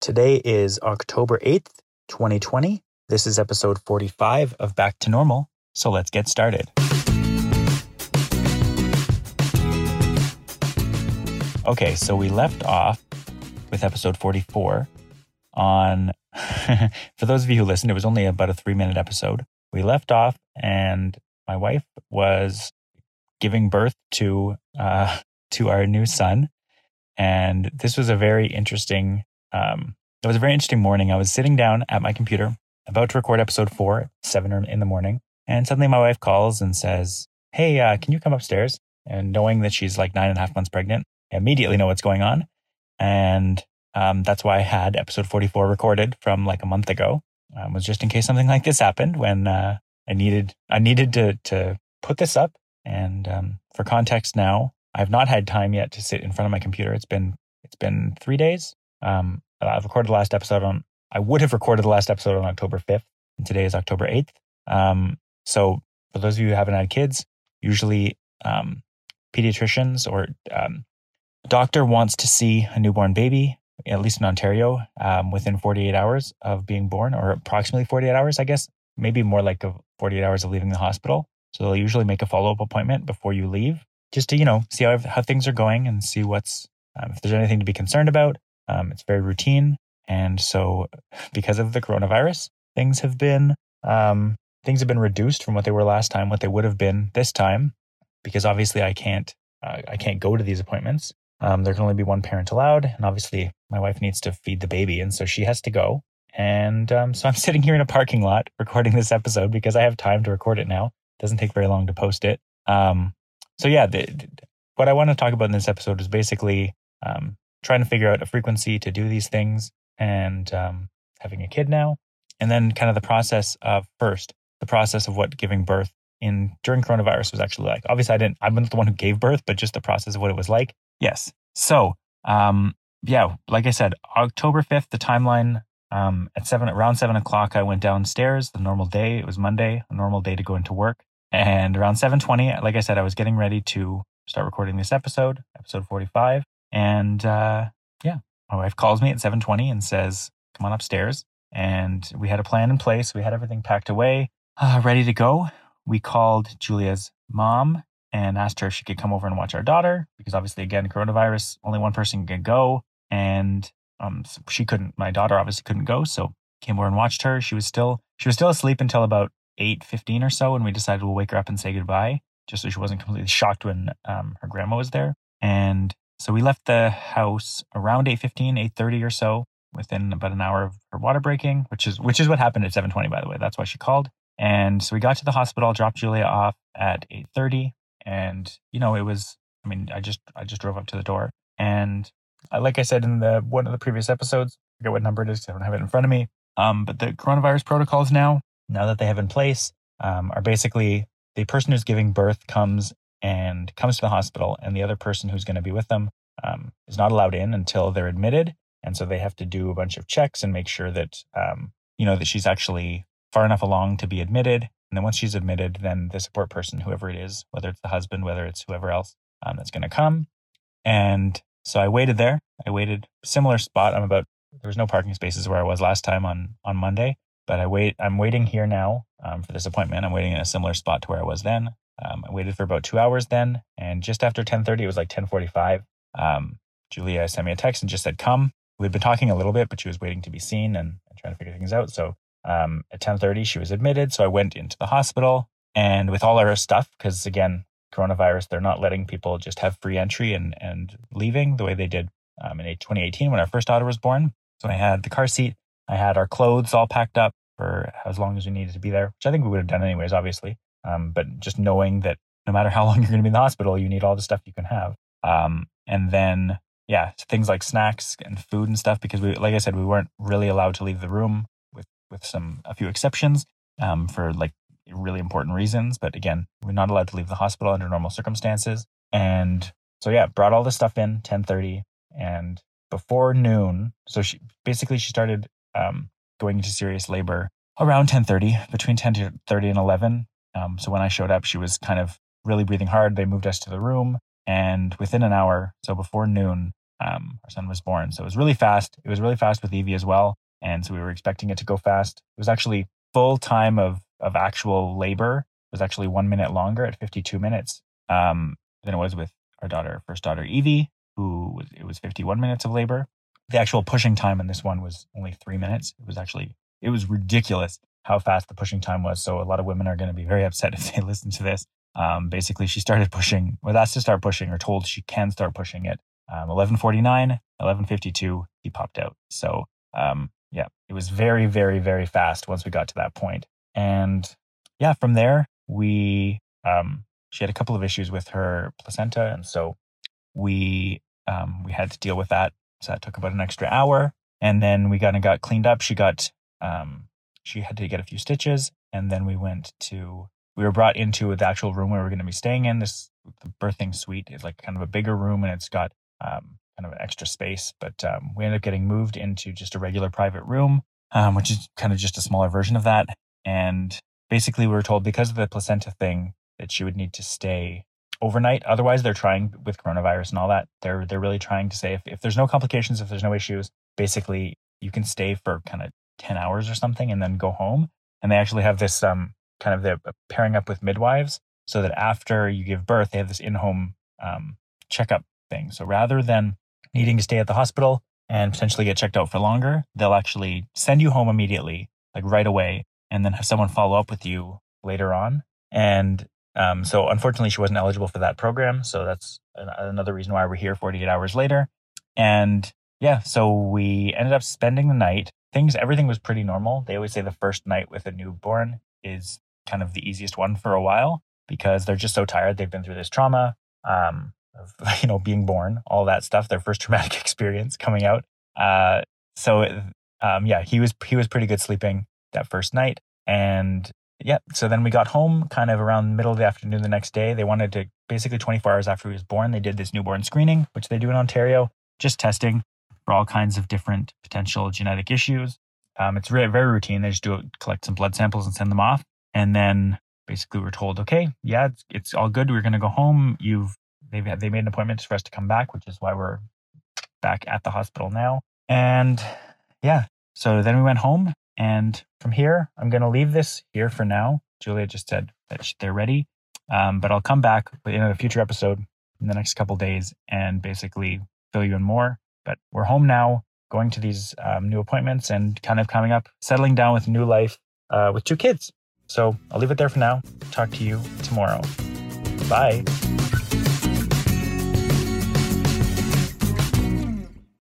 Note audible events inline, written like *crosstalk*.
Today is October 8th, 2020. This is episode 45 of Back to Normal. So let's get started. Okay, so we left off with episode 44 on, *laughs* for those of you who listened, it was only about a three minute episode. We left off and my wife was giving birth to, uh, *laughs* to our new son. And this was a very interesting, um, it was a very interesting morning. I was sitting down at my computer, about to record episode four, at seven in the morning. And suddenly my wife calls and says, Hey, uh, can you come upstairs? And knowing that she's like nine and a half months pregnant, I immediately know what's going on. And um, that's why I had episode 44 recorded from like a month ago. Um, was just in case something like this happened when uh, I needed I needed to to put this up. And um, for context, now I've not had time yet to sit in front of my computer. It's been it's been three days. Um, I've recorded the last episode on. I would have recorded the last episode on October fifth, and today is October eighth. Um, so for those of you who haven't had kids, usually um, pediatricians or um, doctor wants to see a newborn baby, at least in Ontario, um, within 48 hours of being born, or approximately 48 hours, I guess, maybe more like 48 hours of leaving the hospital. So they'll usually make a follow up appointment before you leave just to, you know, see how, how things are going and see what's, um, if there's anything to be concerned about. Um, it's very routine. And so because of the coronavirus, things have been, um, things have been reduced from what they were last time, what they would have been this time, because obviously I can't, uh, I can't go to these appointments. Um, there can only be one parent allowed. And obviously my wife needs to feed the baby. And so she has to go. And um, so I'm *laughs* sitting here in a parking lot recording this episode because I have time to record it now. It doesn't take very long to post it. Um, so yeah, the, what I want to talk about in this episode is basically um, trying to figure out a frequency to do these things and um, having a kid now, and then kind of the process of first the process of what giving birth in during coronavirus was actually like. Obviously, I didn't. I'm not the one who gave birth, but just the process of what it was like. Yes. So, um, yeah, like I said, October fifth, the timeline. Um, at seven around seven o'clock, I went downstairs. The normal day. It was Monday, a normal day to go into work. And around 7:20, like I said, I was getting ready to start recording this episode, episode 45. And uh, yeah, my wife calls me at 7:20 and says, "Come on upstairs." And we had a plan in place. We had everything packed away, uh, ready to go. We called Julia's mom and asked her if she could come over and watch our daughter because obviously, again, coronavirus, only one person can go, and um, she couldn't. My daughter obviously couldn't go, so came over and watched her. She was still she was still asleep until about 8.15 or so and we decided we'll wake her up and say goodbye just so she wasn't completely shocked when um, her grandma was there and so we left the house around 8.15 8.30 or so within about an hour of her water breaking which is which is what happened at 7.20 by the way. That's why she called. And so we got to the hospital dropped julia off at 8.30 and you know it was i mean i just i just drove up to the door. And uh, like i said in the one of the previous episodes I forget what number it is i don't have it in front of me. Um, but the coronavirus protocols now now that they have in place um, are basically the person who's giving birth comes and comes to the hospital, and the other person who's going to be with them um, is not allowed in until they're admitted. And so they have to do a bunch of checks and make sure that um, you know that she's actually far enough along to be admitted. And then once she's admitted, then the support person, whoever it is, whether it's the husband, whether it's whoever else um, that's going to come. And so I waited there. I waited similar spot. I'm about there was no parking spaces where I was last time on on Monday. But I wait. I'm waiting here now um, for this appointment. I'm waiting in a similar spot to where I was then. Um, I waited for about two hours then, and just after 10:30, it was like 10:45. Um, Julia sent me a text and just said, "Come." We'd been talking a little bit, but she was waiting to be seen and, and trying to figure things out. So um, at 10:30, she was admitted. So I went into the hospital, and with all our stuff, because again, coronavirus, they're not letting people just have free entry and and leaving the way they did um, in 2018 when our first daughter was born. So I had the car seat, I had our clothes all packed up, for as long as we needed to be there, which I think we would have done anyways, obviously. Um, but just knowing that no matter how *laughs* long you're going to be in the hospital, you need all the stuff you can have. Um, and then, yeah, things like snacks and food and stuff, because we, like I said, we weren't really allowed to leave the room with, with some, a few exceptions, um, for like really important reasons. But again, we're not allowed to leave the hospital under normal circumstances. And so, yeah, brought all this stuff in 1030 and before noon. So she basically, she started, um, going into serious labor around 10:30, between 10:30 and 11. Um, so when I showed up, she was kind of really breathing hard. They moved us to the room, and within an hour, so before noon, um, our son was born. So it was really fast. It was really fast with Evie as well. And so we were expecting it to go fast. It was actually full time of, of actual labor it was actually one minute longer at 52 minutes um, than it was with our daughter, first daughter, Evie, who was, it was 51 minutes of labor. The actual pushing time in this one was only three minutes. It was actually, it was ridiculous how fast the pushing time was. So a lot of women are going to be very *laughs* upset if they listen to this. Um, basically, she started pushing, was asked to start pushing or told she can start pushing it. Um, 1149, 1152, he popped out. So, um, yeah, it was very, very, very fast once we got to that point. And yeah, from there, we, um, she had a couple of issues with her placenta. And so we, um, we had to deal with that. So that took about an extra hour. And then we kind of got cleaned up. She got, um, she had to get a few stitches. And then we went to we were brought into the actual room we were going to be staying in. This the birthing suite is like kind of a bigger room and it's got um, kind of an extra space. But um, we ended up getting moved into just a regular private room, um, which is kind of just a smaller version of that. And basically, we were told because of the placenta thing that she would need to stay overnight. Otherwise, they're trying with coronavirus and all that. They're they're really trying to say if, if there's no complications, if there's no issues, basically you can stay for kind of ten hours or something and then go home. And they actually have this um kind of the pairing up with midwives so that after you give birth, they have this in home um, checkup thing. So rather than needing to stay at the hospital and potentially get checked out for longer, they'll actually send you home immediately, like right away, and then have someone follow up with you later on. And um, so unfortunately, she wasn't eligible for that program. So that's another reason why we're here 48 hours later. And yeah, so we ended up spending the night. Things, everything was pretty normal. They always say the first night with a newborn is kind of the easiest one for a while because they're just so tired. They've been through this trauma um, of *laughs* you know being born, all that stuff. Their first *laughs* traumatic experience coming out. Uh, so um, yeah, he was he was pretty good sleeping that first night, and yeah. So then we got home kind of around the middle of the afternoon the next day. They wanted to basically 24 hours after he was born. They did this newborn screening, which they do in Ontario, just testing for all kinds of different potential genetic issues. Um, it's very, very routine. They just do it, collect some blood samples and send them off. And then basically we're told, okay, yeah, it's, it's all good. We're going to go home. You've, they've they made an appointment for us to come back, which is why we're back at the hospital now. And yeah, so then we went home. And from here, I'm going to leave this here for now. Julia just said that they're ready. Um, but I'll come back in a future episode in the next couple days and basically fill you in more. But we're home now, going to these um, new appointments and kind of coming up, settling down with new life uh, with two kids. So I'll leave it there for now. Talk to you tomorrow. Bye.